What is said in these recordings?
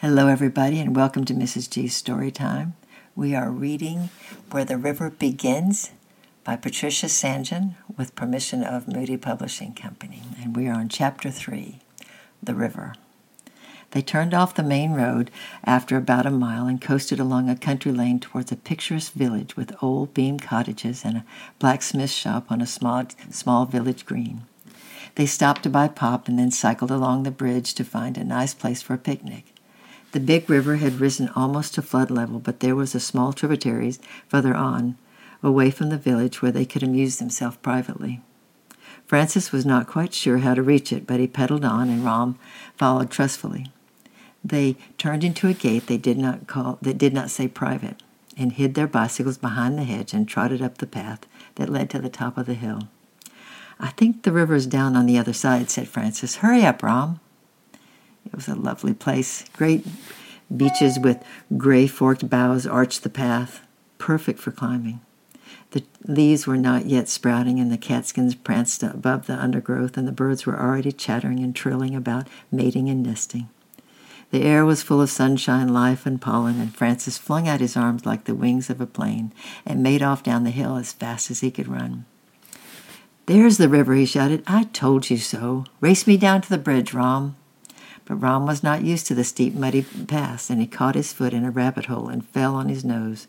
Hello, everybody, and welcome to Mrs. G's Story Time. We are reading Where the River Begins by Patricia St. John with permission of Moody Publishing Company, and we are on Chapter 3 The River. They turned off the main road after about a mile and coasted along a country lane towards a picturesque village with old beam cottages and a blacksmith shop on a small, small village green. They stopped to buy pop and then cycled along the bridge to find a nice place for a picnic. The big river had risen almost to flood level, but there was a small tributary further on, away from the village, where they could amuse themselves privately. Francis was not quite sure how to reach it, but he pedaled on, and Rom followed trustfully. They turned into a gate they did not call that did not say private, and hid their bicycles behind the hedge and trotted up the path that led to the top of the hill. I think the river is down on the other side, said Francis. Hurry up, Rom. It was a lovely place. Great beeches with gray forked boughs arched the path, perfect for climbing. The leaves were not yet sprouting, and the catkins pranced above the undergrowth, and the birds were already chattering and trilling about mating and nesting. The air was full of sunshine, life, and pollen, and Francis flung out his arms like the wings of a plane and made off down the hill as fast as he could run. There's the river, he shouted. I told you so. Race me down to the bridge, Rom. But Ram was not used to the steep, muddy paths, and he caught his foot in a rabbit hole and fell on his nose.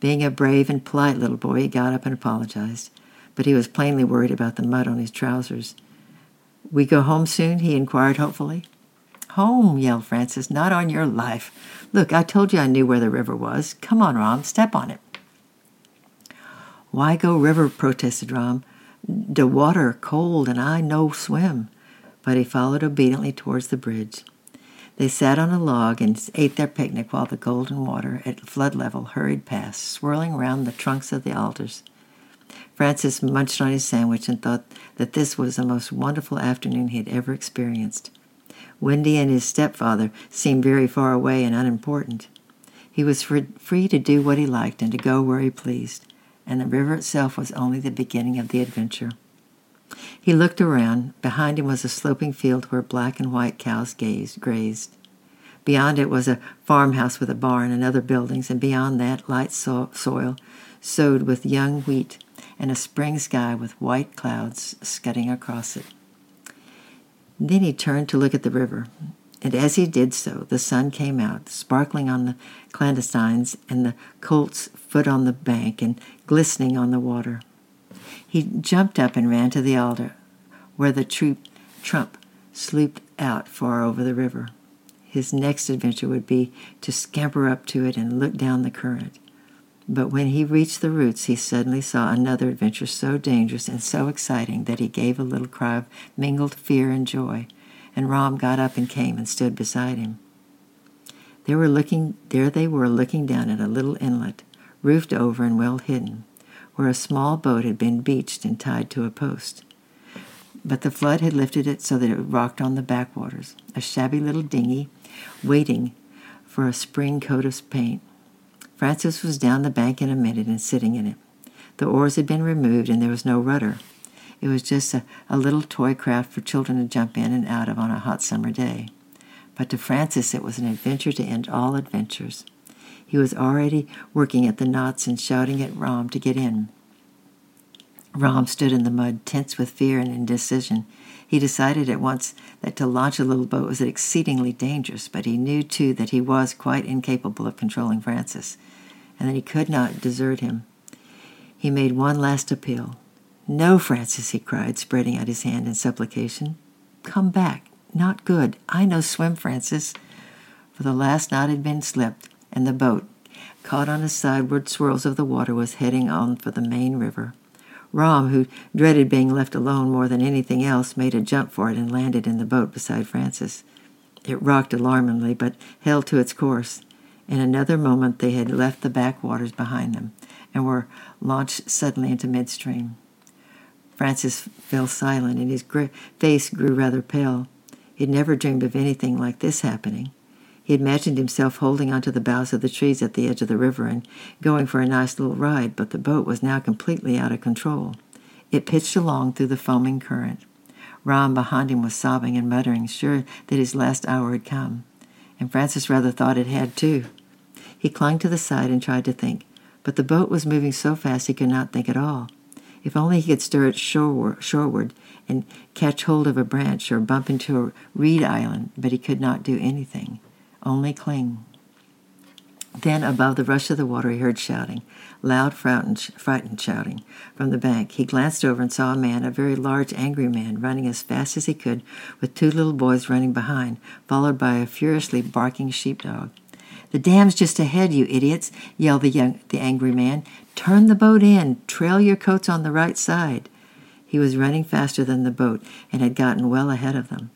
Being a brave and polite little boy, he got up and apologized, but he was plainly worried about the mud on his trousers. We go home soon? he inquired hopefully. Home, yelled Francis, not on your life. Look, I told you I knew where the river was. Come on, Ram, step on it. Why go river? protested Ram. De water cold and I no swim but he followed obediently towards the bridge. They sat on a log and ate their picnic while the golden water at flood level hurried past, swirling round the trunks of the alders. Francis munched on his sandwich and thought that this was the most wonderful afternoon he had ever experienced. Wendy and his stepfather seemed very far away and unimportant. He was free to do what he liked and to go where he pleased, and the river itself was only the beginning of the adventure. He looked around. Behind him was a sloping field where black and white cows gazed, grazed. Beyond it was a farmhouse with a barn and other buildings, and beyond that, light so- soil sowed with young wheat and a spring sky with white clouds scudding across it. Then he turned to look at the river, and as he did so, the sun came out, sparkling on the celandines and the colt's foot on the bank and glistening on the water. He jumped up and ran to the alder, where the troop, trump slooped out far over the river. His next adventure would be to scamper up to it and look down the current. But when he reached the roots, he suddenly saw another adventure so dangerous and so exciting that he gave a little cry of mingled fear and joy, and Rom got up and came and stood beside him. They were looking there they were looking down at a little inlet, roofed over and well hidden where a small boat had been beached and tied to a post. But the flood had lifted it so that it rocked on the backwaters, a shabby little dinghy waiting for a spring coat of paint. Francis was down the bank in a minute and sitting in it. The oars had been removed and there was no rudder. It was just a, a little toy craft for children to jump in and out of on a hot summer day. But to Francis it was an adventure to end all adventures. He was already working at the knots and shouting at Rom to get in. Rom stood in the mud, tense with fear and indecision. He decided at once that to launch a little boat was exceedingly dangerous, but he knew too that he was quite incapable of controlling Francis, and that he could not desert him. He made one last appeal. No, Francis, he cried, spreading out his hand in supplication. Come back. Not good. I know swim, Francis. For the last knot had been slipped, and the boat, caught on the sideward swirls of the water, was heading on for the main river. Rom, who dreaded being left alone more than anything else, made a jump for it and landed in the boat beside Francis. It rocked alarmingly, but held to its course. In another moment they had left the backwaters behind them and were launched suddenly into midstream. Francis fell silent, and his face grew rather pale. He had never dreamed of anything like this happening. He imagined himself holding onto the boughs of the trees at the edge of the river and going for a nice little ride, but the boat was now completely out of control. It pitched along through the foaming current. Rom behind him was sobbing and muttering, sure that his last hour had come. and Francis rather thought it had too. He clung to the side and tried to think, but the boat was moving so fast he could not think at all. If only he could stir it shoreward, shoreward and catch hold of a branch or bump into a reed island, but he could not do anything, only cling. Then, above the rush of the water, he heard shouting, loud, frightened shouting, from the bank. He glanced over and saw a man, a very large, angry man, running as fast as he could, with two little boys running behind, followed by a furiously barking sheepdog. The dam's just ahead, you idiots, yelled the, young, the angry man. Turn the boat in. Trail your coats on the right side. He was running faster than the boat and had gotten well ahead of them.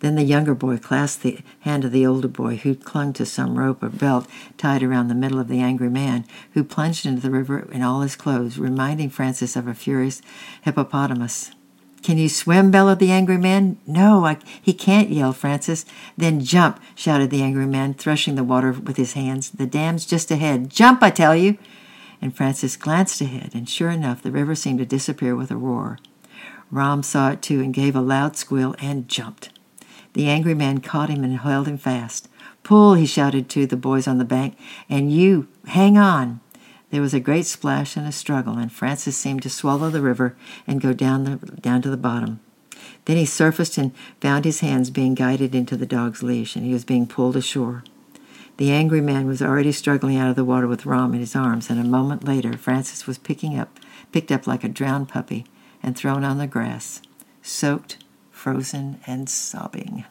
Then the younger boy clasped the hand of the older boy, who clung to some rope or belt tied around the middle of the angry man, who plunged into the river in all his clothes, reminding Francis of a furious hippopotamus. Can you swim? bellowed the angry man. No, I, he can't, yelled Francis. Then jump, shouted the angry man, threshing the water with his hands. The dam's just ahead. Jump, I tell you! And Francis glanced ahead, and sure enough, the river seemed to disappear with a roar. Ram saw it too and gave a loud squeal and jumped. The angry man caught him and held him fast. Pull, he shouted to the boys on the bank, and you hang on. There was a great splash and a struggle, and Francis seemed to swallow the river and go down, the, down to the bottom. Then he surfaced and found his hands being guided into the dog's leash, and he was being pulled ashore. The angry man was already struggling out of the water with Rom in his arms, and a moment later Francis was picking up, picked up like a drowned puppy, and thrown on the grass, soaked, frozen, and sobbing.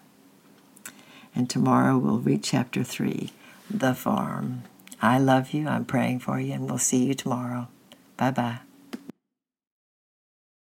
And tomorrow we'll read chapter three, the farm. I love you. I'm praying for you, and we'll see you tomorrow. Bye bye.